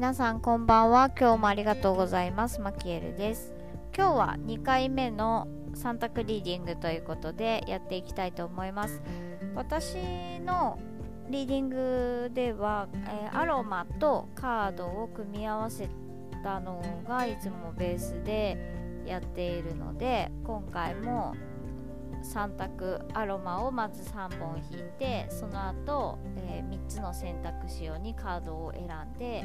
皆さんこんばんは。今日もありがとうございます。マキエルです。今日は2回目の3択リーディングということでやっていきたいと思います。私のリーディングでは、えー、アロマとカードを組み合わせたのがいつもベースでやっているので今回も3択アロマをまず3本引いてその後、えー、3つの選択肢用にカードを選んで、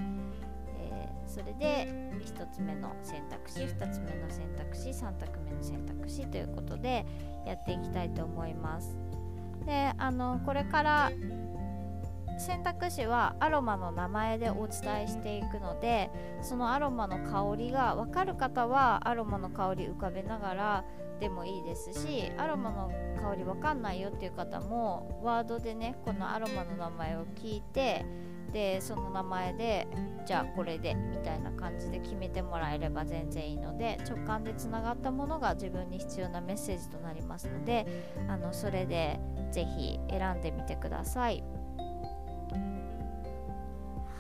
それで1つ目の選択肢2つ目の選択肢3択目の選択肢ということでやっていきたいと思います。であのこれから選択肢はアロマの名前でお伝えしていくのでそのアロマの香りが分かる方はアロマの香り浮かべながらでもいいですしアロマの香りわかんないよっていう方もワードでねこのアロマの名前を聞いてでその名前でじゃあこれでみたいな感じで決めてもらえれば全然いいので直感でつながったものが自分に必要なメッセージとなりますのであのそれでぜひ選んでみてください。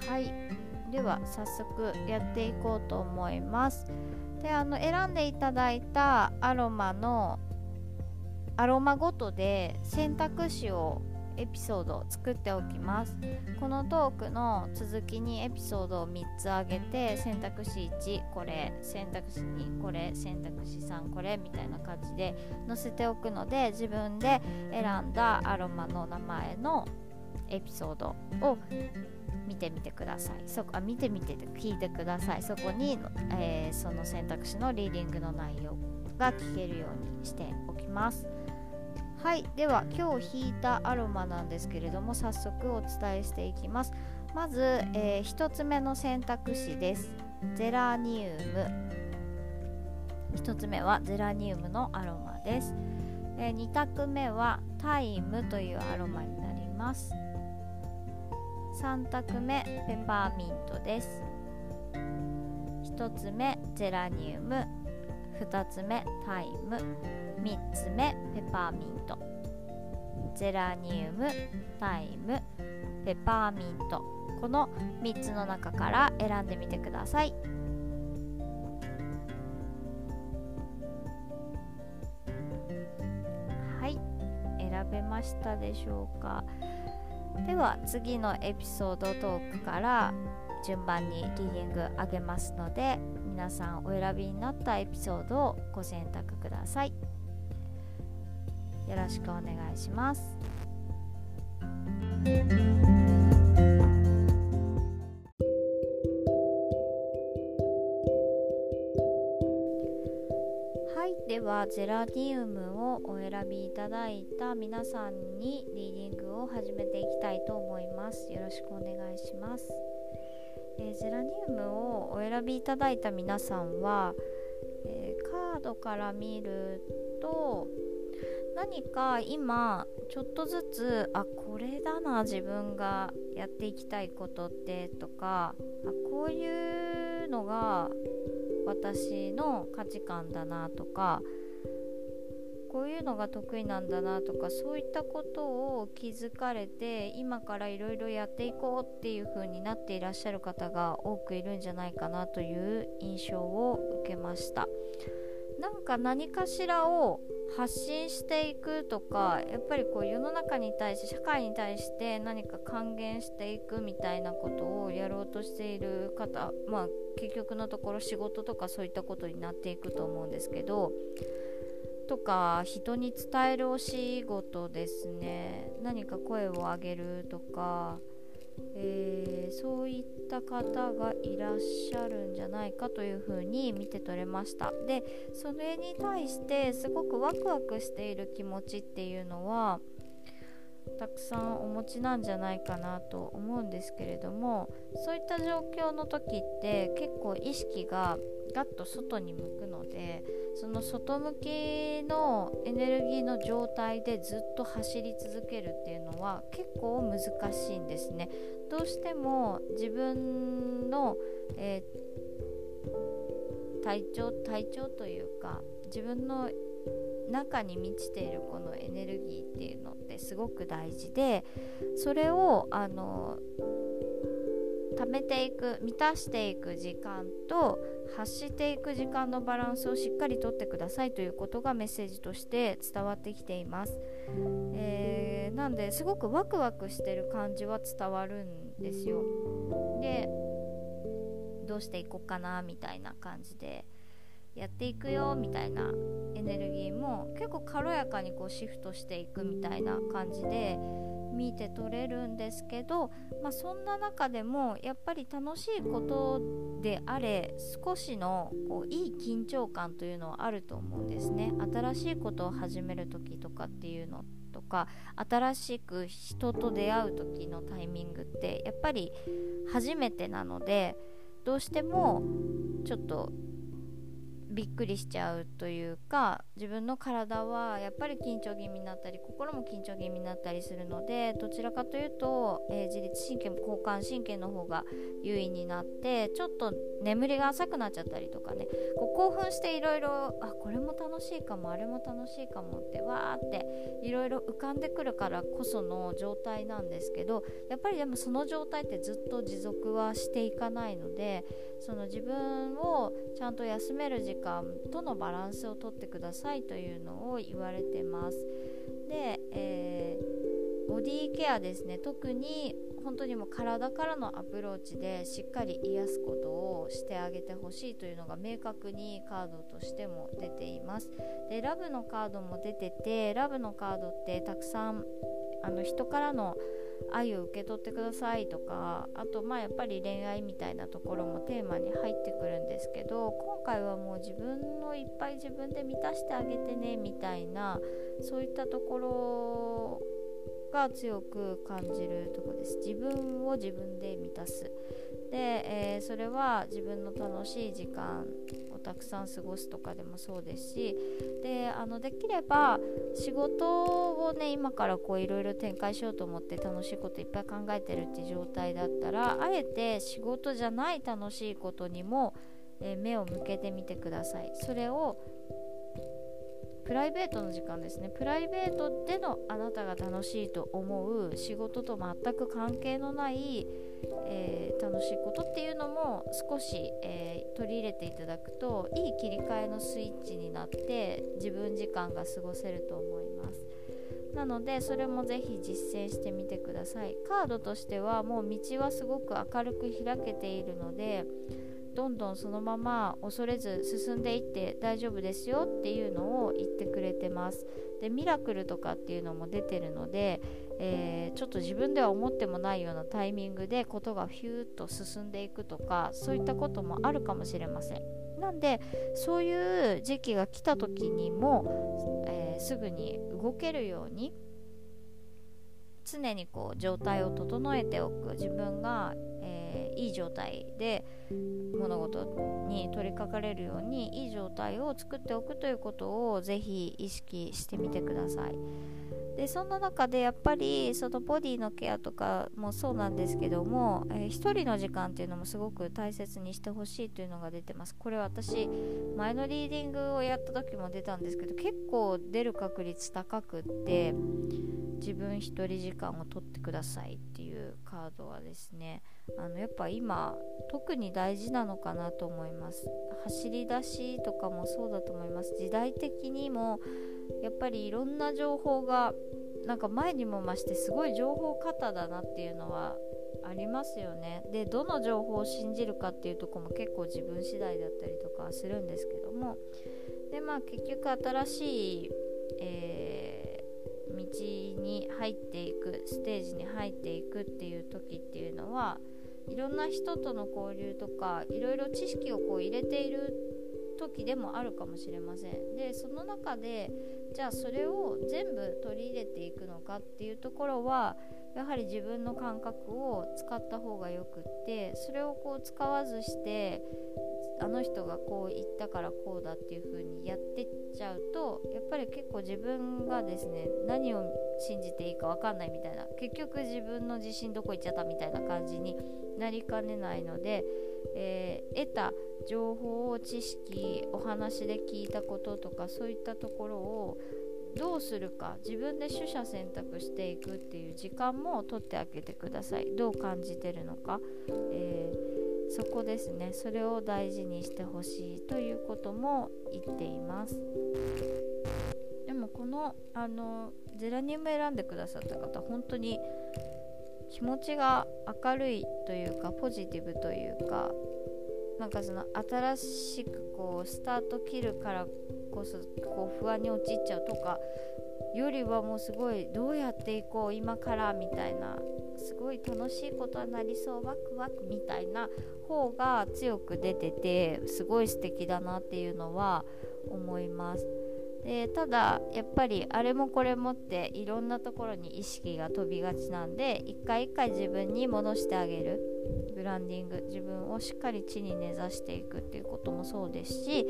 はい。では早速やっていこうと思います。であの選んでいただいたアロマのアロマごとで選択肢をエピソードを作っておきます。このトークの続きにエピソードを3つあげて選択肢1これ選択肢2これ選択肢3これみたいな感じで載せておくので自分で選んだアロマの名前のエピソードを見てみてください。そこあ見てみて聞いてください。そこに、えー、その選択肢のリーディングの内容が聞けるようにしておきます。はいでは今日引いたアロマなんですけれども早速お伝えしていきます。まず、えー、1つ目の選択肢です。ゼラニウム。1つ目はゼラニウムのアロマです、えー、2択目はタイムというアロマになります。3択目ペパーミントです。1つ目ゼラニウム。2つ目タイム。3つ目ペパーミント。ゼラニウムタイム。ペパーミント。この3つの中から選んでみてください。はい。選べましたでしょうか。では次のエピソードトークから順番にリーディングあげますので皆さんお選びになったエピソードをご選択ください。よろしくお願いします。はいではゼラニウムをお選びいただいた皆さんにリーディングを始めていきたいと思います。よろしくお願いします、えー、ゼラニウムをお選びいただいた皆さんは、えー、カードから見ると何か今ちょっとずつあこれだな自分がやっていきたいことってとかあこういうのが私の価値観だなとかこういうのが得意なんだなとかそういったことを気づかれて今からいろいろやっていこうっていう風になっていらっしゃる方が多くいるんじゃないかなという印象を受けました。なんか何かしらを発信していくとかやっぱりこう世の中に対して社会に対して何か還元していくみたいなことをやろうとしている方まあ結局のところ仕事とかそういったことになっていくと思うんですけどとか人に伝えるお仕事ですね。何か声を上げるとか、えー、そういった方がいらっしゃるんじゃないかというふうに見て取れました。でそれに対してすごくワクワクしている気持ちっていうのはたくさんお持ちなんじゃないかなと思うんですけれどもそういった状況の時って結構意識がガッと外に向くのでその外向きのエネルギーの状態でずっと走り続けるっていうのは結構難しいんですね。どうしても自分の、えー、体調体調というか自分の中に満ちているこのエネルギーっていうのってすごく大事でそれをあの貯めていく満たしていく時間と発していく時間のバランスをしっかりとってくださいということがメッセージとして伝わってきています、えー、なんですごくワクワクしてる感じは伝わるんですよ。でどうしていこうかなみたいな感じでやっていくよみたいなエネルギーも結構軽やかにこうシフトしていくみたいな感じで見て取れるんですけど、まあ、そんな中でもやっぱり楽しいことであれ少しのこういい緊張感というのはあると思うんですね。新しいことを始める時とかっていうのとか新しく人と出会う時のタイミングってやっぱり初めてなのでどうしてもちょっとびっくりしちゃうというか自分の体はやっぱり緊張気味になったり心も緊張気味になったりするのでどちらかというと、えー、自律神経も交感神経の方が優位になってちょっと眠りが浅くなっちゃったりとかね。こう興奮していろいろあこれも楽しいかもあれも楽しいかもってわーっていろいろ浮かんでくるからこその状態なんですけどやっぱりでもその状態ってずっと持続はしていかないのでその自分をちゃんと休める時間とのバランスをとってくださいというのを言われてます。で、えー、ボディケアですね。特に本当にもう体からのアプローチでしっかり癒すことをしてあげてほしいというのが明確にカードとしても出ています。でラブのカードも出ててラブのカードってたくさんあの人からの愛を受け取ってくださいとかあとまあやっぱり恋愛みたいなところもテーマに入ってくるんですけど今回はもう自分のいっぱい自分で満たしてあげてねみたいなそういったところが強く感じるとこです。自分を自分で満たす。で、えー、それは自分の楽しい時間たくさん過ごすとかでもそうですしであのできれば仕事をね今からこういろいろ展開しようと思って楽しいこといっぱい考えてるって状態だったらあえて仕事じゃない楽しいことにも、え、目を向けてみてください。それをプライベートの時間ですね。プライベートでのあなたが楽しいと思う仕事と全く関係のない、えー、楽しいことっていうのも少し、えー、取り入れていただくといい切り替えのスイッチになって自分時間が過ごせると思います。なのでそれもぜひ実践してみてください。カードとしてはもう道はすごく明るく開けているのでどんどんそのまま恐れず進んでいって大丈夫ですよっていうのを言ってくれてます。でミラクルとかっていうのも出てるので、えー、ちょっと自分では思ってもないようなタイミングでことがヒューッと進んでいくとかそういったこともあるかもしれません。なんでそういう時期が来た時にも、えー、すぐに動けるように常にこう状態を整えておく。自分が、えー、いい状態で物事に取り掛かれるようにいい状態を作っておくということをぜひ意識してみてください。でそんな中でやっぱりそのボディのケアとかもそうなんですけども、えー、1人の時間っていうのもすごく大切にしてほしいというのが出てますこれ私前のリーディングをやった時も出たんですけど結構出る確率高くって自分1人時間を取ってくださいっていうカードはですねあのやっぱ今特に大事なのかなと思います。走り出しとかもそうだと思います。時代的にもやっぱりいろんな情報がなんか前にも増してすごい情報過多だなっていうのはありますよね。でどの情報を信じるかっていうとこも結構自分次第だったりとかするんですけども。でまあ結局新しい、えー、道に入っていくステージに入っていくっていう時っていうのはいろんな人との交流とかいろいろ知識をこう入れている時でもあるかもしれません。でその中でじゃあそれを全部取り入れていくのかっていうところはやはり自分の感覚を使った方がよくってそれをこう使わずしてあの人がこう言ったからこうだっていう風にやってっちゃうとやっぱり結構自分がですね何を信じていいか分かんないみたいな結局自分の自信どこ行っちゃったみたいな感じになりかねないので、えー、得た情報を知識お話で聞いたこととかそういったところをどうするか自分で取捨選択していくっていう時間も取ってあげてください。どう感じてるのか、えー、そこですね。それを大事にしてほしいということも言っています。でもこのあのゼラニウム選んでくださった方本当に気持ちが明るいというかポジティブというかなんかその新しくこうスタート切るからこそこう不安に陥っちゃうとかよりはもうすごいどうやっていこう今からみたいなすごい楽しいことになりそうワクワクみたいな方が強く出ててすごい素敵だなっていうのは思います。でただやっぱりあれもこれもっていろんなところに意識が飛びがちなんで一回一回自分に戻してあげるブランディング自分をしっかり地に根ざしていくっていうこともそうですし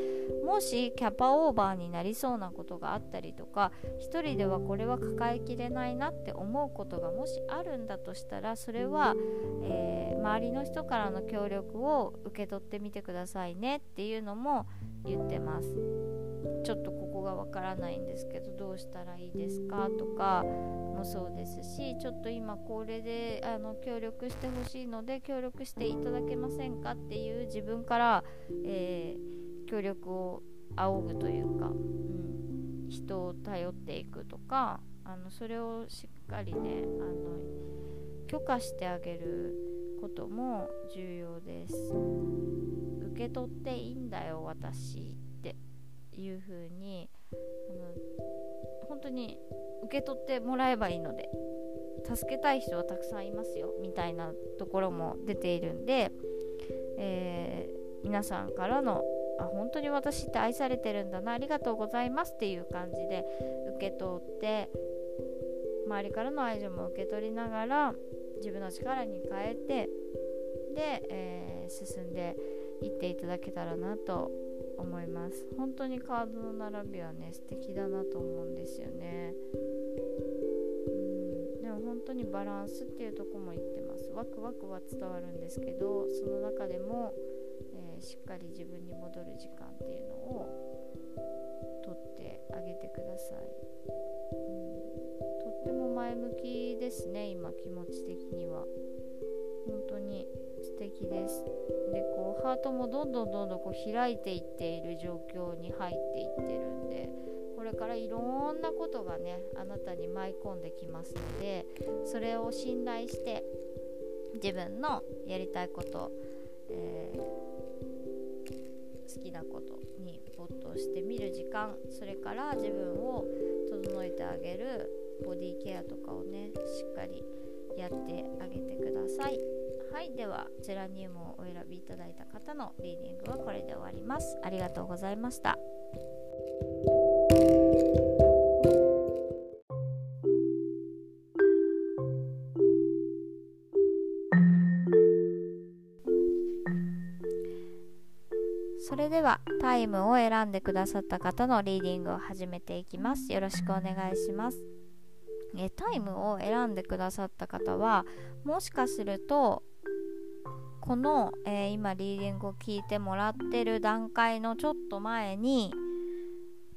もしキャパオーバーになりそうなことがあったりとか1人ではこれは抱えきれないなって思うことがもしあるんだとしたらそれは、えー、周りの人からの協力を受け取ってみてくださいねっていうのも言ってます。ちょっとがわからないんですけどどうしたらいいですかとかもそうですしちょっと今これであの協力してほしいので協力していただけませんかっていう自分から、えー、協力を仰ぐというか、うん、人を頼っていくとかあのそれをしっかりねあの許可してあげることも重要です。受け取っていいんだよ私っていう風にあの本当に受け取ってもらえばいいので助けたい人はたくさんいますよみたいなところも出ているんで、えー、皆さんからのあ本当に私って愛されてるんだなありがとうございますっていう感じで受け取って周りからの愛情も受け取りながら自分の力に変えてで、えー、進んでいっていただけたらなと思います。本当にカードの並びはね素敵だなと思うんですよね。うん。でも本当にバランスっていうとこも言ってます。ワクワクは伝わるんですけどその中でも、えー、しっかり自分に戻る時間っていうのをとってあげてください、うん、とっても前向きですね今気持ち的には。本当に素敵ですでこうハートもどんどんどんどんこう開いていっている状況に入っていってるんでこれからいろんなことがねあなたに舞い込んできますのでそれを信頼して自分のやりたいこと、えー、好きなことに没頭してみる時間それから自分を整えてあげるボディケアとかをねしっかりやってあげてください。はいではゼラニウムをお選びいただいた方のリーディングはこれで終わります。ありがとうございました。それではタイムを選んでくださった方のリーディングを始めていきます。よろしくお願いします。えタイムを選んでくださった方はもしかするとこの、えー、今リーディングを聞いてもらってる段階のちょっと前に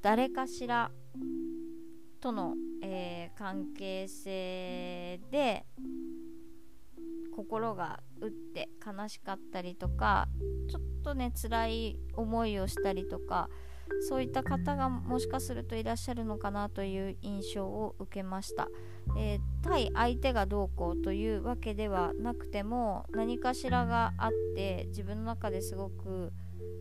誰かしらとの、えー、関係性で心が打って悲しかったりとかちょっとね辛い思いをしたりとかそういった方がもしかするといらっしゃるのかなという印象を受けました、えー、対相手がどうこうというわけではなくても何かしらがあって自分の中ですごく、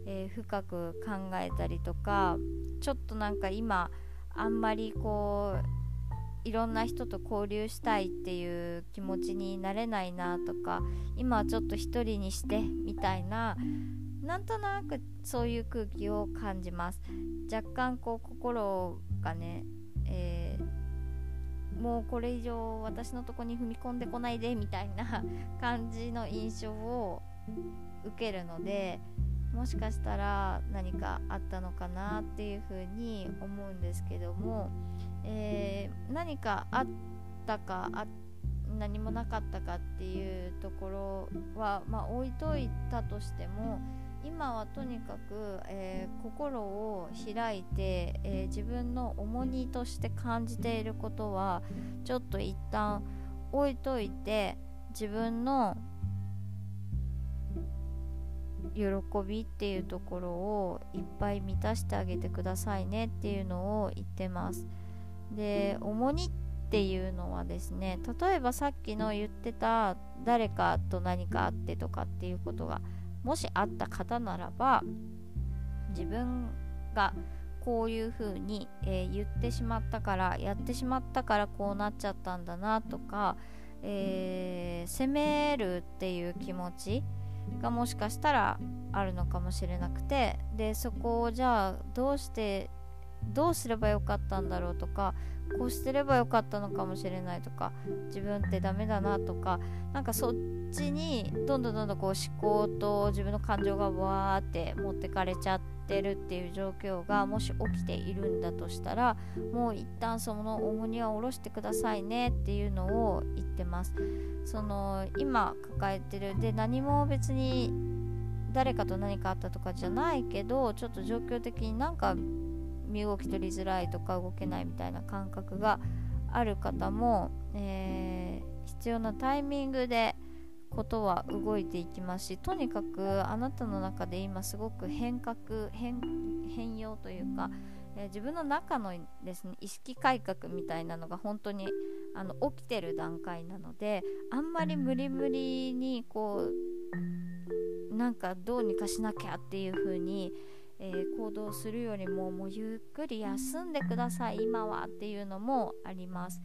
えー、深く考えたりとかちょっとなんか今あんまりこういろんな人と交流したいっていう気持ちになれないなとか今はちょっと一人にしてみたいななんとなくそういう空気を感じます。若干こう心がね、えー、もうこれ以上私のとこに踏み込んでこないでみたいな 感じの印象を受けるのでもしかしたら何かあったのかなっていうふうに思うんですけども、えー、何かあったかあ何もなかったかっていうところは、まあ、置いといたとしても今はとにかく、えー、心を開いて、えー、自分の重荷として感じていることはちょっと一旦置いといて自分の喜びっていうところをいっぱい満たしてあげてくださいねっていうのを言ってます。で重荷っていうのはですね例えばさっきの言ってた誰かと何かあってとかっていうことがもしあった方ならば自分がこういうふうに、えー、言ってしまったからやってしまったからこうなっちゃったんだなとか、えー、責めるっていう気持ちがもしかしたらあるのかもしれなくてでそこをじゃあどうしてどうすればよかったんだろうとかこうしてればよかったのかもしれないとか自分ってダメだなとかなんかそっちにどんどんどんどんこう思考と自分の感情がわーって持ってかれちゃってるっていう状況がもし起きているんだとしたらもう一旦その重荷は下ろしてくださいねっていうのを言ってます。その今抱えてるで何も別に誰かと何かあったとかじゃないけどちょっと状況的になんか身動き取りづらいとか動けないみたいな感覚がある方も、えー、必要なタイミングでことは動いていきますしとにかくあなたの中で今すごく変革変容というか、えー、自分の中のですね意識改革みたいなのが本当にあの起きてる段階なのであんまり無理無理にこうなんかどうにかしなきゃっていう風にえー、行動するよりももうゆっくり休んでください。今はっていうのもあります。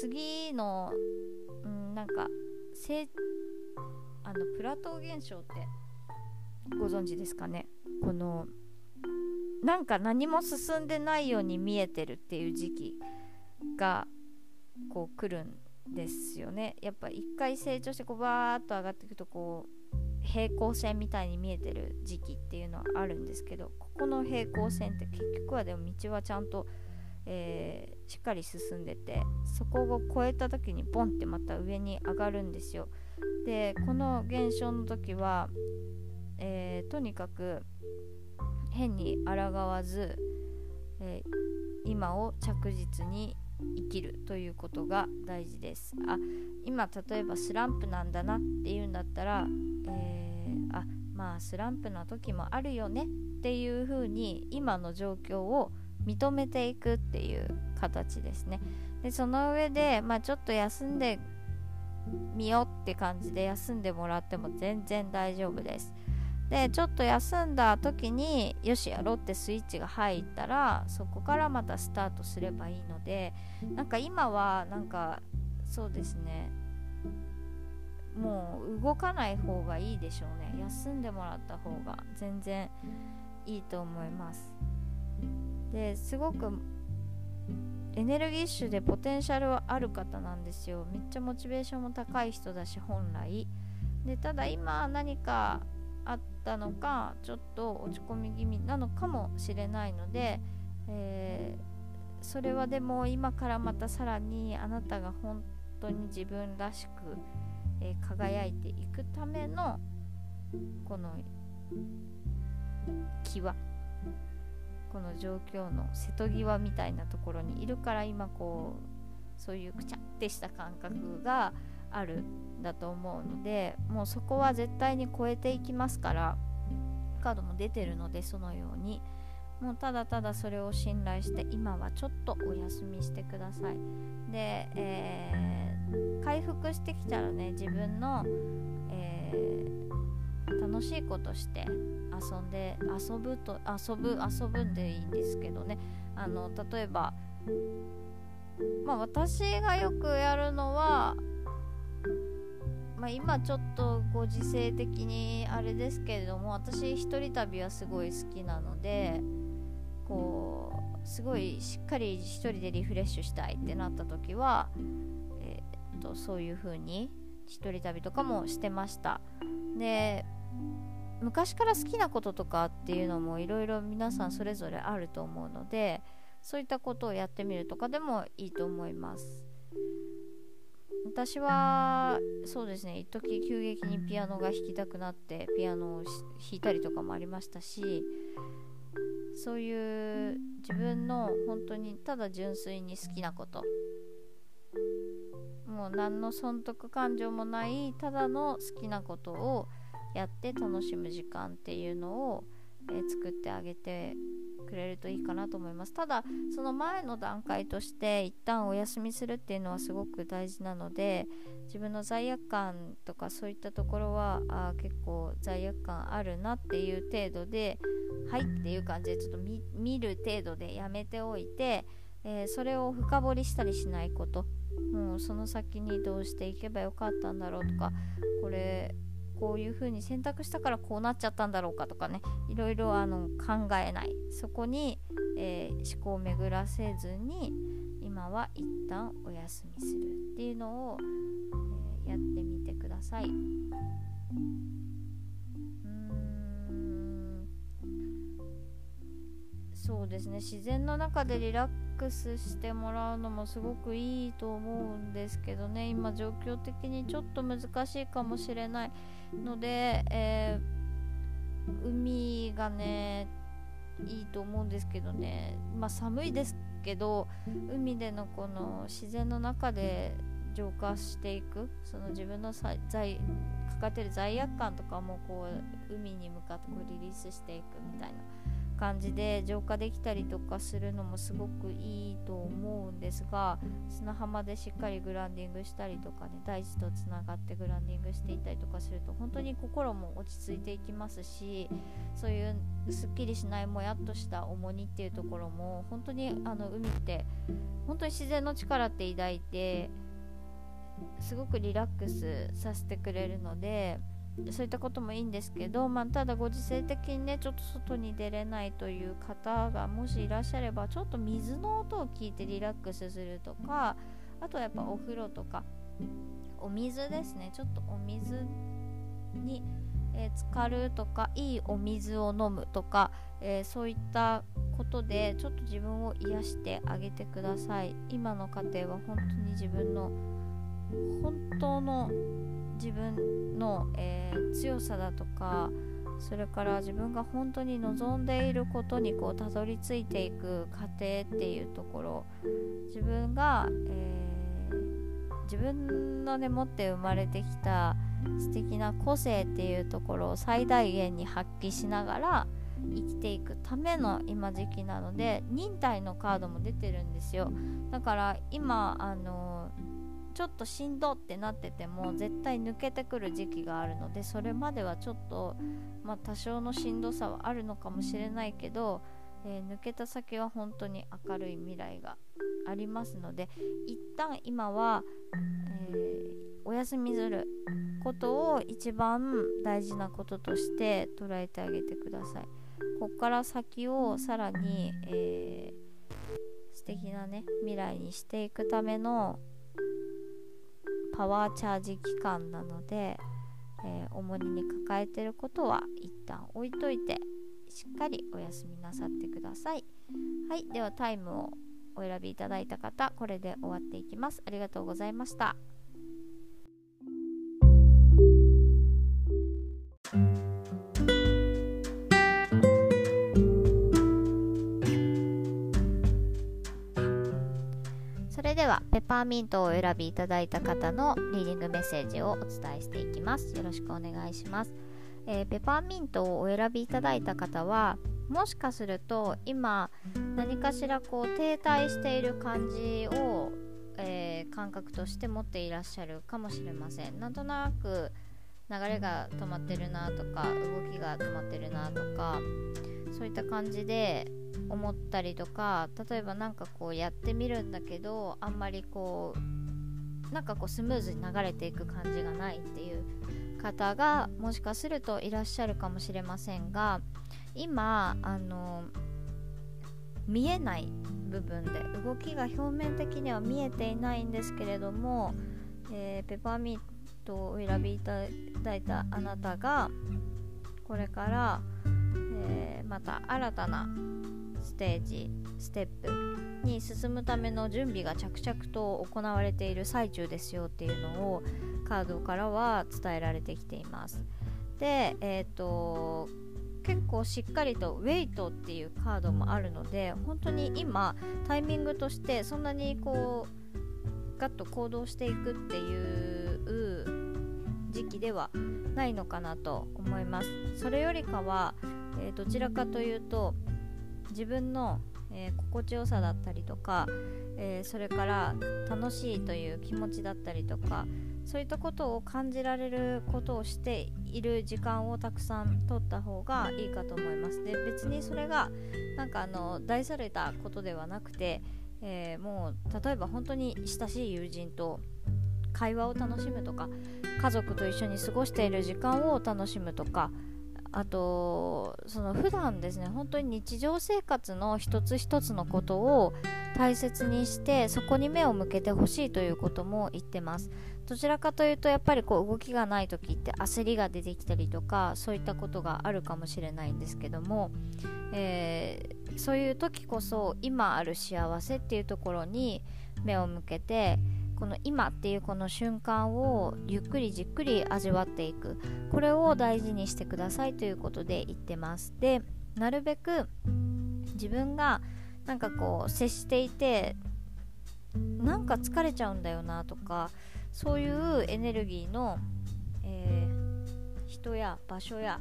次の、うん、なんかあのプラトー現象ってご存知ですかね？このなんか何も進んでないように見えてるっていう時期がこう来るんですよね。やっぱ一回成長してこうバーッと上がっていくとこう平行線みたいに見えてる時期っていうのはあるんですけどここの平行線って結局はでも道はちゃんと、えー、しっかり進んでてそこを越えた時にボンってまた上に上がるんですよ。でこの現象の時は、えー、とにかく変に抗わず、えー、今を着実に生きるということが大事です。あ今例えばスランプなんだなっていうんだったら、えー、あまあスランプの時もあるよねっていう風に今の状況を認めていくっていう形ですね。でその上で、まあ、ちょっと休んでみようって感じで休んでもらっても全然大丈夫です。でちょっと休んだ時によしやろうってスイッチが入ったらそこからまたスタートすればいいのでなんか今はなんかそうですね。もう動かない方がいいでしょうね。休んでもらった方が全然いいと思います。ですごくエネルギッシュでポテンシャルはある方なんですよ。めっちゃモチベーションも高い人だし本来。でただ今何かあったのかちょっと落ち込み気味なのかもしれないので、えー、それはでも今からまたさらにあなたが本当に自分らしく、えー、輝いていくためのこの際この状況の瀬戸際みたいなところにいるから今こうそういうくちゃってした感覚があるだと思うのでもうそこは絶対に超えていきますからカードも出てるのでそのように。もうただただそれを信頼して今はちょっとお休みしてください。で、えー、回復してきたらね自分の、えー、楽しいことして遊んで遊ぶと遊ぶ遊ぶんでいいんですけどね。あの例えばまあ私がよくやるのはまあ、今ちょっとご時世的にあれですけれども私一人旅はすごい好きなのでこうすごいしっかり一人でリフレッシュしたいってなった時は、えー、っとそういう風に一人旅とかもしてました。で昔から好きなこととかっていうのもいろいろ皆さんそれぞれあると思うのでそういったことをやってみるとかでもいいと思います。私はそうですね一時急激にピアノが弾きたくなってピアノを弾いたりとかもありましたしそういう自分の本当にただ純粋に好きなこと。もう何の損得感情もないただの好きなことをやって楽しむ時間っていうのを、えー、作ってあげてくれるといいかなと思います。ただその前の段階として一旦お休みするっていうのはすごく大事なので自分の罪悪感とかそういったところはあ結構罪悪感あるなっていう程度ではいっていう感じでちょっと見る程度でやめておいて、えー、それを深掘りしたりしないこと。もうその先にどうしていけばよかったんだろうとかこれこういう風に選択したからこうなっちゃったんだろうかとかねいろいろあの考えない。そこに、えー、思考を巡らせずに今は一旦お休みするっていうのを、えー、やってみてください。そうですね。自然の中でリラックスしてもらうのもすごくいいと思うんですけどね。今状況的にちょっと難しいかもしれないので、えー、海がねいいと思うんですけどね。まあ寒いですけど海でのこの自然の中で浄化していくその自分の罪かかってる罪悪感とかもこう海に向かってこうリリースしていくみたいな感じで浄化できたりとかするのもすごくいいと思うんですが砂浜でしっかりグランディングしたりとかね大地とつながってグランディングしていたりとかすると本当に心も落ち着いていきますしそういうすっきりしないもやっとした重荷っていうところも本当にあの海って本当に自然の力って抱いてすごくリラックスさせてくれるのでそういったこともいいんですけど、まあ、ただご時世的にねちょっと外に出れないという方がもしいらっしゃればちょっと水の音を聞いてリラックスするとかあとはやっぱお風呂とかお水ですね。ちょっとお水に、えー、浸かるとかいいお水を飲むとか、えー、そういったことでちょっと自分を癒してあげてください。今の家庭は本当に自分の本当の自分の、えー、強さだとかそれから自分が本当に望んでいることにこうたどり着いていく過程っていうところ自分が、えー、自分のね持って生まれてきた素敵な個性っていうところを最大限に発揮しながら生きていくための今時期なので忍耐のカードも出てるんですよ。だから今あのーちょっとしんどってなってても絶対抜けてくる時期があるのでそれまではちょっと、まあ、多少のしんどさはあるのかもしれないけど、えー、抜けた先は本当に明るい未来がありますので一旦今は、えー、お休みすることを一番大事なこととして捉えてあげてください。こっから先をさらに、えー、素敵なね未来にしていくためのパワーチャージ期間なので、えー、重荷に抱えてることは一旦置いといてしっかりお休みなさってください。はいではタイムをお選びいただいた方これで終わっていきます。ありがとうございました。ペパーミントをお選びいただいた方のリーディングメッセージをお伝えしていきます。よろしくお願いします、えー、ペパーミントをお選びいただいた方はもしかすると今何かしらこう停滞している感じを、えー、感覚として持っていらっしゃるかもしれません。なんとなく流れが止まってるなとか動きが止まってるなとかそういった感じで思ったりとか例えば何かこうやってみるんだけどあんまりこうなんかこうスムーズに流れていく感じがないっていう方がもしかするといらっしゃるかもしれませんが今あの見えない部分で動きが表面的には見えていないんですけれども、えー、ペパーミントをお選びいただいたあなたがこれから、えー、また新たなステージステップに進むための準備が着々と行われている最中ですよっていうのをカードからは伝えられてきています。でえっ、ー、と結構しっかりとウェイトっていうカードもあるので本当に今タイミングとしてそんなにこうガッと行動していくっていうではないのかなと思います。それよりかは、えー、どちらかというと自分の、えー、心地よさだったりとか、えー、それから楽しいという気持ちだったりとかそういったことを感じられることをしている時間をたくさん取った方がいいかと思います。で別にそれがなんかあの大されたことではなくて、えー、もう例えば本当に親しい友人と会話を楽しむとか家族と一緒に過ごしている時間を楽しむとかあとその普段ですね本当に日常生活の一つ一つのことを大切にしてそこに目を向けてほしいということも言ってます。どちらかというとやっぱりこう動きがない時って焦りが出てきたりとかそういったことがあるかもしれないんですけども、えー、そういう時こそ今ある幸せっていうところに目を向けてこの今っていうこの瞬間をゆっくりじっくり味わっていく。これを大事にしてくださいということで言ってます。でなるべく自分がなんかこう接していてなんか疲れちゃうんだよなとかそういうエネルギーの、えー、人や場所や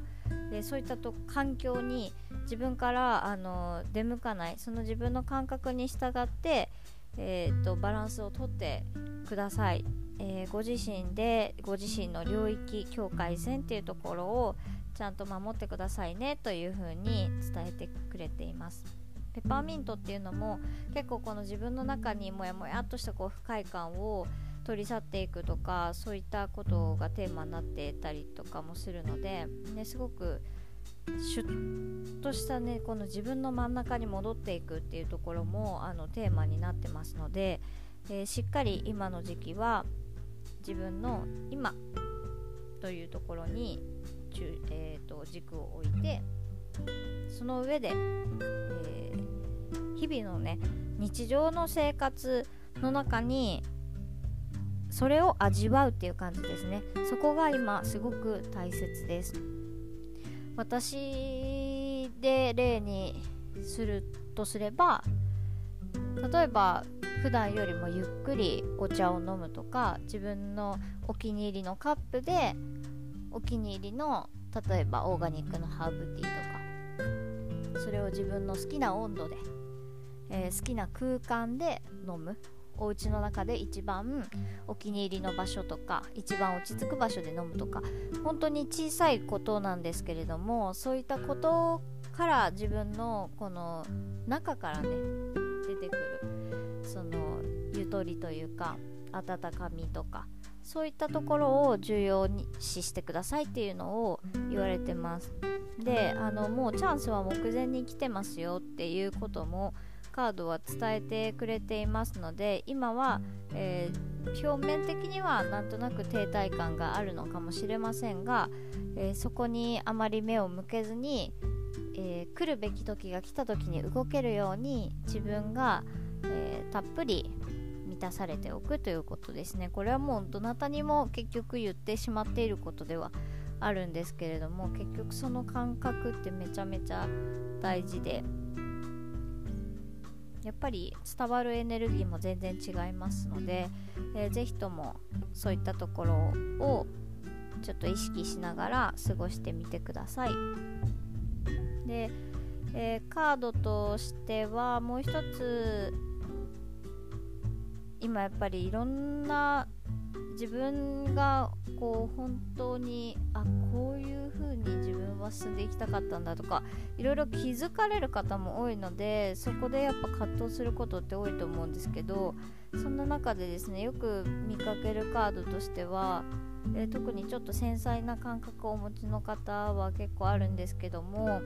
でそういったと環境に自分からあの出向かないその自分の感覚に従って、えーと、バランスをとってください、えー、ご自身でご自身の領域境界線っていうところをちゃんと守ってくださいねというふうに伝えてくれています。ペパーミントっていうのも結構この自分の中にもやもやっとしたこう不快感を取り去っていくとかそういったことがテーマになってたりとかもするので、ね、すごくシュッとしたねこの自分の真ん中に戻っていくっていうところもあのテーマになってますので、えー、しっかり今の時期は自分の今というところに、えーと、軸を置いてその上で、えー、日々のね日常の生活の中にそれを味わうっていう感じですね。そこが今すごく大切です。私で例にするとすれば例えば普段よりもゆっくりお茶を飲むとか自分のお気に入りのカップでお気に入りの例えばオーガニックのハーブティーとかそれを自分の好きな温度で、えー、好きな空間で飲む。お家の中で一番お気に入りの場所とか一番落ち着く場所で飲むとか本当に小さいことなんですけれどもそういったことから自分のこの中からね出てくるそのゆとりというか温かみとかそういったところを重要に視してくださいっていうのを言われてます。であのもうチャンスは目前に来てますよっていうこともカードは伝えてくれていますので今は、えー、表面的にはなんとなく停滞感があるのかもしれませんが、えー、そこにあまり目を向けずに、えー、来るべき時が来た時に動けるように自分が、えたっぷり満たされておくということですね。これはもうどなたにも結局言ってしまっていることではあるんですけれども結局その感覚ってめちゃめちゃ大事でやっぱり伝わるエネルギーも全然違いますので、えー、ぜひともそういったところをちょっと意識しながら過ごしてみてください。で、えー、カードとしてはもう一つ今やっぱりいろんな自分がこう本当にあこういう風に自分は進んでいきたかったんだとかいろいろ気づかれる方も多いのでそこでやっぱ葛藤することって多いと思うんですけどそんな中でですねよく見かけるカードとしては、えー、特にちょっと繊細な感覚をお持ちの方は結構あるんですけども、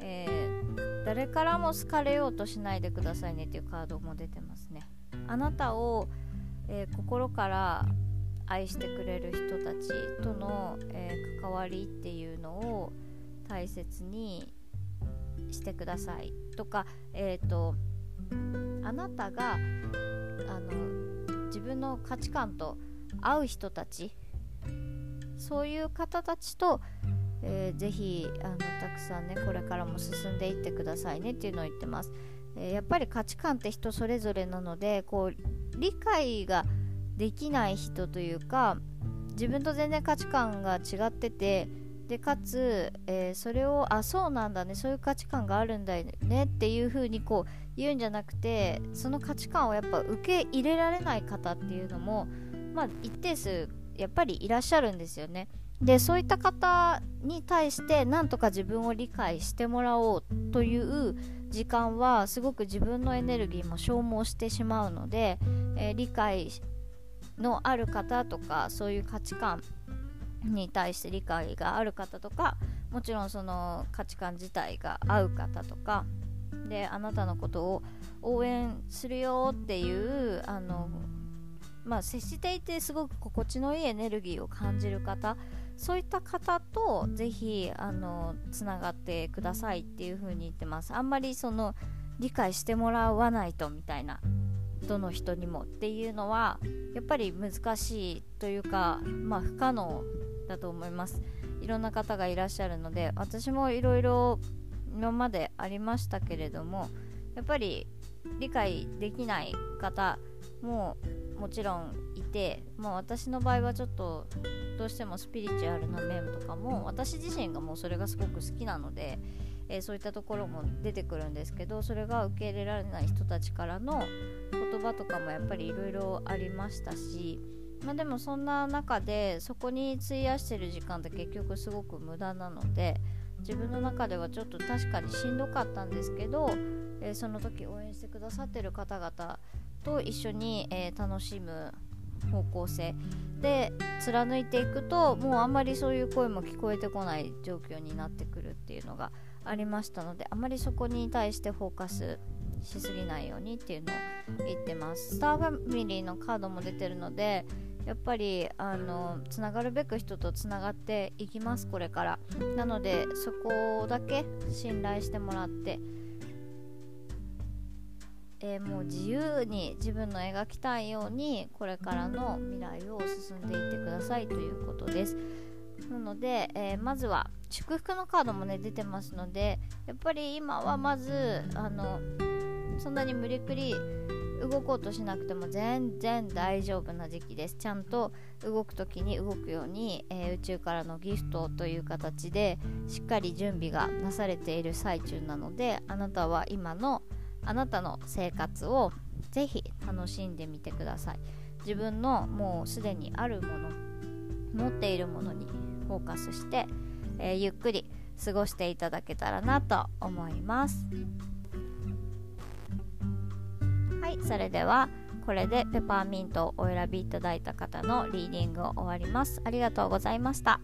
えー、誰からも好かれようとしないでくださいねっていうカードも出てますね。あなたを、えー、心から愛してくれる人たちとの、えー、関わりっていうのを大切にしてください。とかえっ、ー、とあなたがあの自分の価値観と合う人たちそういう方たちと、えー、ぜひあのたくさんねこれからも進んでいってくださいねっていうのを言ってます、えー、やっぱり価値観って人それぞれなのでこう理解ができない人というか自分と全然価値観が違っててでかつ、えー、それをあそうなんだねそういう価値観があるんだよねっていう風にこう言うんじゃなくてその価値観をやっぱ受け入れられない方っていうのもまあ一定数やっぱりいらっしゃるんですよね。でそういった方に対してなんとか自分を理解してもらおうという時間はすごく自分のエネルギーも消耗してしまうので、えー、理解のある方とかそういう価値観に対して理解がある方とかもちろんその価値観自体が合う方とかであなたのことを応援するよっていうあのまあ、接していてすごく心地のいいエネルギーを感じる方そういった方とぜひあのつながってくださいっていう風に言ってます。あんまりその理解してもらわないとみたいなどの人にもっていうのはやっぱり難しいというかまあ不可能だと思います。いろんな方がいらっしゃるので私もいろいろ今までありましたけれどもやっぱり理解できない方ももちろんいて、まあ、私の場合はちょっとどうしてもスピリチュアルな面とかも私自身がもうそれがすごく好きなので、えー、そういったところも出てくるんですけどそれが受け入れられない人たちからの言葉とかもやっぱりいろいろありましたしまあ、でもそんな中でそこに費やしてる時間って結局すごく無駄なので自分の中ではちょっと確かにしんどかったんですけど、えー、その時応援してくださってる方々と一緒に、えー、楽しむ方向性で貫いていくともうあんまりそういう声も聞こえてこない状況になってくるっていうのがありましたのであまりそこに対してフォーカスしすぎないようにっていうのを言ってます。スターファミリーのカードも出てるのでやっぱりあのつながるべく人とつながっていきますこれから。なのでそこだけ信頼してもらってえー、もう自由に自分の描きたいようにこれからの未来を進んでいってくださいということです。なので、えー、まずは祝福のカードもね出てますのでやっぱり今はまずあのそんなに無理くり動こうとしなくても全然大丈夫な時期です。ちゃんと動く時に動くように、えー、宇宙からのギフトという形でしっかり準備がなされている最中なのであなたは今のあなたの生活をぜひ楽しんでみてください。自分のもうすでにあるもの持っているものにフォーカスして、えー、ゆっくり過ごしていただけたらなと思います。はいそれではこれでペパーミントをお選びいただいた方のリーディングを終わります。ありがとうございました。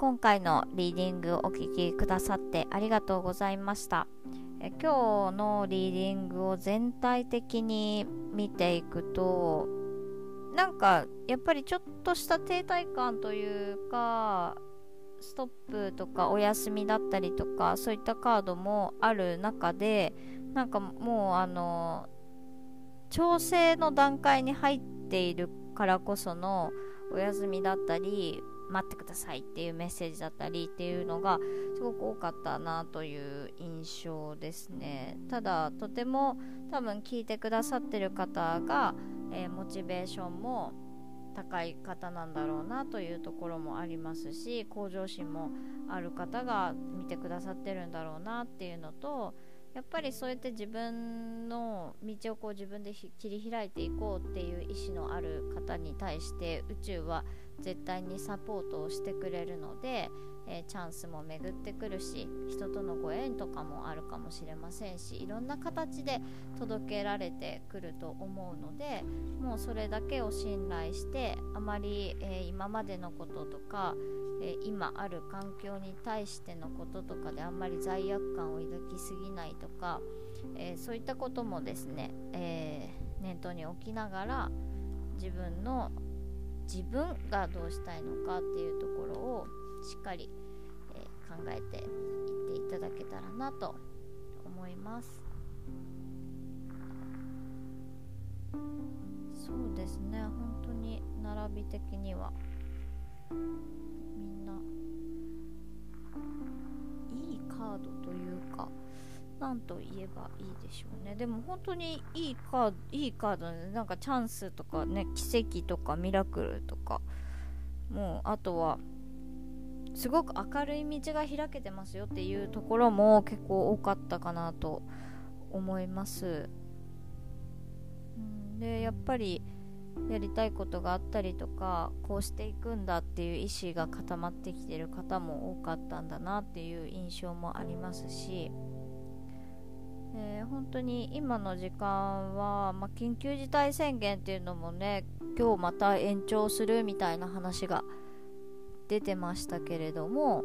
今回のリーディングお聴きくださってありがとうございました、え、今日のリーディングを全体的に見ていくとなんかやっぱりちょっとした停滞感というかストップとかお休みだったりとかそういったカードもある中でなんかもうあの調整の段階に入っているからこそのお休みだったり待ってくださいっていうメッセージだったりっていうのがすごく多かったなという印象ですね。ただとても多分聞いてくださってる方がえー、モチベーションも高い方なんだろうなというところもありますし向上心もある方が見てくださってるんだろうなっていうのとやっぱりそうやって自分の道をこう自分で切り開いていこうっていう意思のある方に対して宇宙は絶対にサポートをしてくれるので、えー、チャンスも巡ってくるし人とのご縁とかもあるかもしれませんしいろんな形で届けられてくると思うのでもうそれだけを信頼してあまり、えー、今までのこととか、えー、今ある環境に対してのこととかであんまり罪悪感を抱きすぎないとか、えそういったこともですね、え念頭に置きながら自分の自分がどうしたいのかっていうところをしっかり、えー、考えていっていただけたらなと思います。そうですね。本当に並び的には。みんないいカードというか何と言えばいいでしょうね。でも本当にいいカードいいカードでなんかチャンスとかね奇跡とかミラクルとか。もうあとはすごく明るい道が開けてますよっていうところも結構多かったかなと思います。でやっぱりやりたいことがあったりとかこうしていくんだっていう意思が固まってきてる方も多かったんだなっていう印象もありますし。えー、本当に今の時間は、まあ、緊急事態宣言っていうのもね今日また延長するみたいな話が出てましたけれども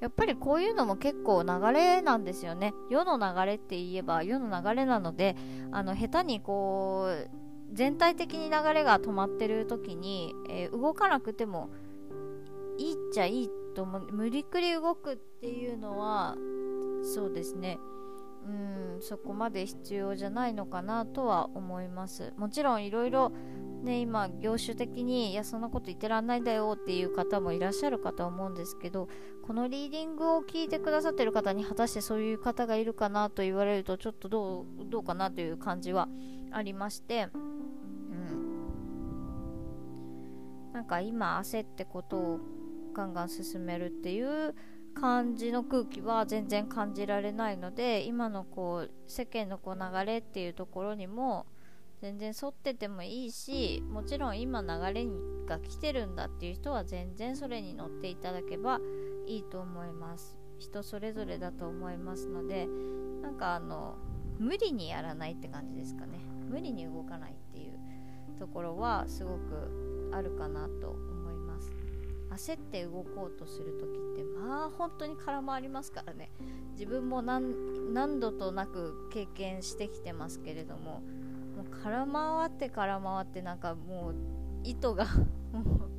やっぱりこういうのも結構流れなんですよね。世の流れって言えば世の流れなのであの下手にこう全体的に流れが止まってる時に、えー、動かなくてもいいっちゃいいと思う。無理くり動くっていうのはそうですね。うんそこまで必要じゃないのかなとは思います。もちろんいろいろね今業種的にいやそんなこと言ってらんないんだよっていう方もいらっしゃるかと思うんですけどこのリーディングを聞いてくださってる方に果たしてそういう方がいるかなと言われるとちょっとどうどうかなという感じはありましてうん。なんか今焦ってことをガンガン進めるっていう感じの空気は全然感じられないので今のこう世間のこう流れっていうところにも全然沿っててもいいしもちろん今流れが来てるんだっていう人は全然それに乗っていただけばいいと思います。人それぞれだと思いますのでなんかあの無理にやらないって感じですかね。無理に動かないっていうところはすごくあるかなと焦って動こうとする時ってまあ本当に空回りますからね。自分も何度となく経験してきてますけれどももう空回って空回ってなんかもう糸が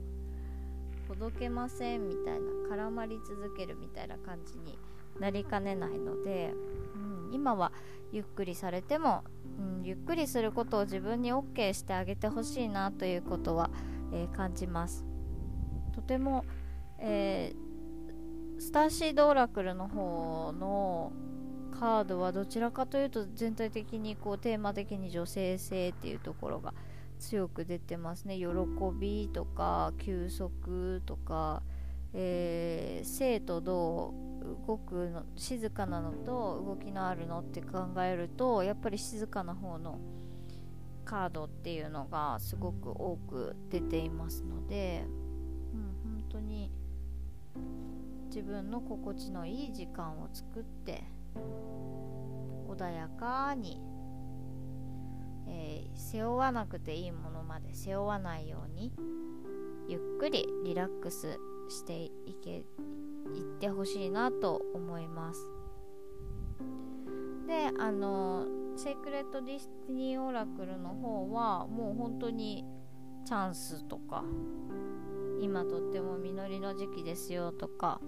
届けませんみたいな絡まり続けるみたいな感じになりかねないので、うん、今はゆっくりされても、うん、ゆっくりすることを自分に OK してあげてほしいなということは、えー、感じます。とても、えー、スターシードオラクルの方のカードはどちらかというと全体的にこうテーマ的に女性性っていうところが強く出てますね。喜びとか休息とか、えー、性とどう動くの静かなのと動きのあるのって考えるとやっぱり静かな方のカードっていうのがすごく多く出ていますので。当に自分の心地のいい時間を作って穏やかに、えー、背負わなくていいものまで背負わないようにゆっくりリラックスしていけいってほしいなと思います。であの Sacred Destiny Oracle の方はもう本当にチャンスとか今とっても実りの時期ですよとか。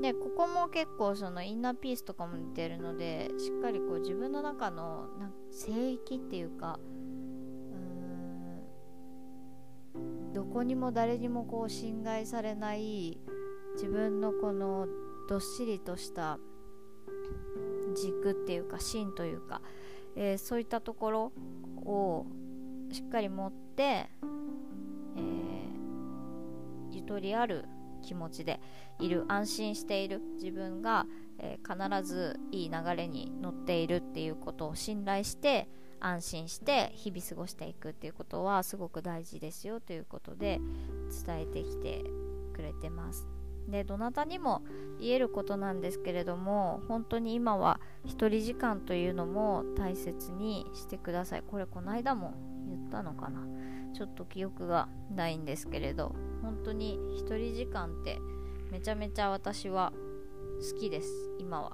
でここも結構その inner peace とかも似てるのでしっかりこう自分の中のな聖域っていうかうーんどこにも誰にもこう侵害されない自分のこのどっしりとした軸っていうか芯というか、えー、そういったところをしっかり持って、ゆとりある気持ちでいる安心している自分が、えー、必ずいい流れに乗っているっていうことを信頼して安心して日々過ごしていくっていうことはすごく大事ですよということで伝えてきてくれてます。でどなたにも言えることなんですけれども本当に今は1人時間というのも大切にしてくださいこれこの間も言ったのかなちょっと記憶がないんですけれど本当に1人時間ってめちゃめちゃ私は好きです今は、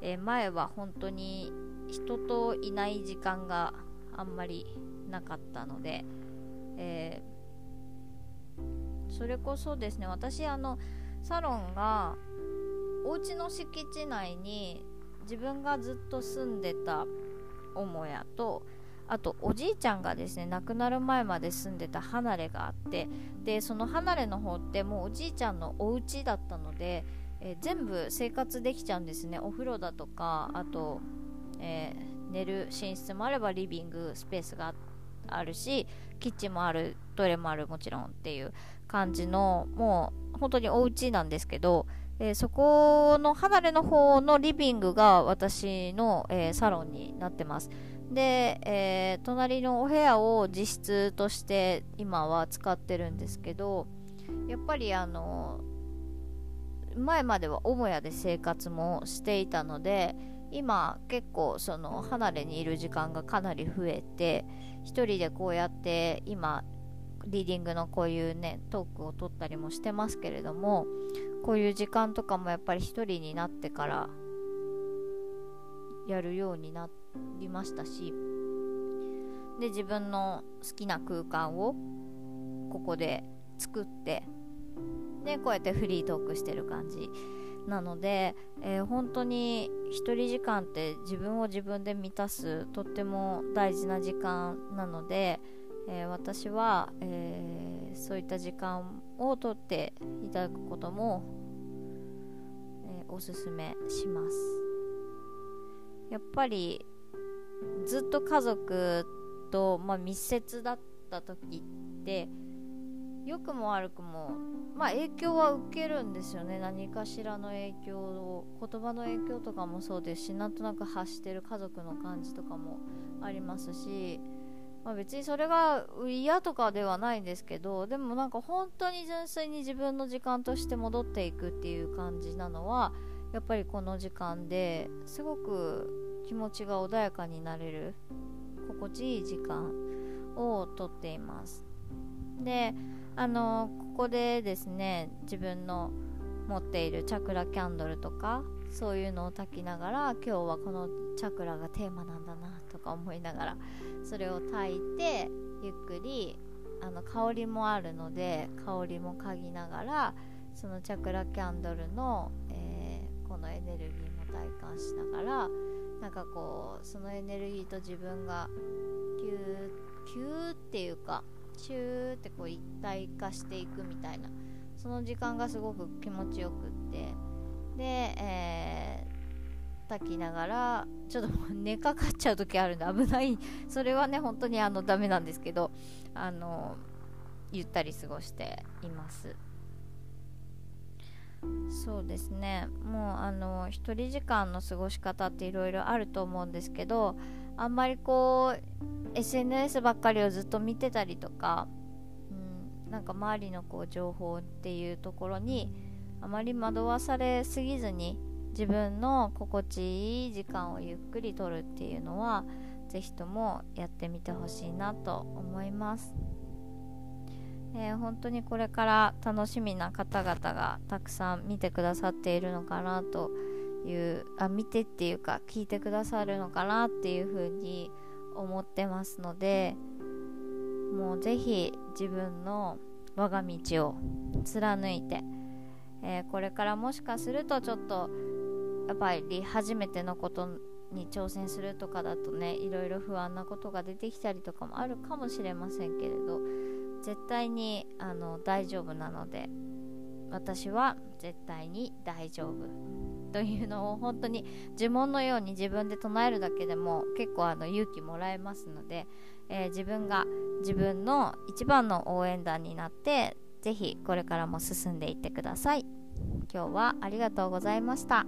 えー、前は本当に人といない時間があんまりなかったので、えー、それこそですね私あのサロンがお家の敷地内に自分がずっと住んでた母屋とあとおじいちゃんがですね亡くなる前まで住んでた離れがあってでその離れの方ってもうおじいちゃんのお家だったので、え、全部生活できちゃうんですねお風呂だとかあと、えー、寝る寝室もあればリビングスペースがあるしキッチンもあるトイレもあるもちろんっていう感じのもう本当にお家なんですけどえー、そこの離れの方のリビングが私の、えー、サロンになってます。で、えー、隣のお部屋を自室として今は使ってるんですけどやっぱりあの前までは母屋で生活もしていたので今結構その離れにいる時間がかなり増えて1人でこうやって今リーディングのこういうねトークを取ったりもしてますけれどもこういう時間とかもやっぱり1人になってからやるようになってりましたしで自分の好きな空間をここで作ってでこうやってフリートークしてる感じなので、えー、本当に1人時間って自分を自分で満たすとっても大事な時間なので、えー、私は、えー、そういった時間をとっていただくことも、えおすすめします。やっぱりずっと家族と、まあ、密接だった時って良くも悪くも、まあ、影響は受けるんですよね。何かしらの影響を言葉の影響とかもそうですしなんとなく発してる家族の感じとかもありますしまあ、別にそれが嫌とかではないんですけどでもなんか本当に純粋に自分の時間として戻っていくっていう感じなのはやっぱりこの時間ですごく気持ちが穏やかになれる心地いい時間をとっています。であのここでですね自分の持っているチャクラキャンドルとかそういうのを焚きながら今日はこのチャクラがテーマなんだなとか思いながらそれを炊いてゆっくりあの香りもあるので香りも嗅ぎながらそのチャクラキャンドルの、えー、このエネルギーも体感しながらなんかこうそのエネルギーと自分がキューキューっていうかシューってこう一体化していくみたいなその時間がすごく気持ちよくって。で、え焚きながらちょっともう寝かかっちゃう時あるんで危ない。それはね本当にあのダメなんですけどあのゆったり過ごしています。そうですね。もうあの1人時間の過ごし方っていろいろあると思うんですけどあんまりこう SNS ばっかりをずっと見てたりとか、うん、なんか周りのこう情報っていうところにあまり惑わされすぎずに自分の心地いい時間をゆっくりとるっていうのは是非ともやってみてほしいなと思います、えー、本当にこれから楽しみな方々がたくさん見てくださっているのかなというあ見てっていうか聞いてくださるのかなっていうふうに思ってますのでもう是非自分の我が道を貫いて、えー、これからもしかするとちょっとやっぱり初めてのことに挑戦するとかだとねいろいろ不安なことが出てきたりとかもあるかもしれませんけれど絶対にあの大丈夫なので私は絶対に大丈夫。というのを本当に呪文のように自分で唱えるだけでも結構あの勇気もらえますので、えー、自分が自分の一番の応援団になって是非これからも進んでいってください。今日はありがとうございました。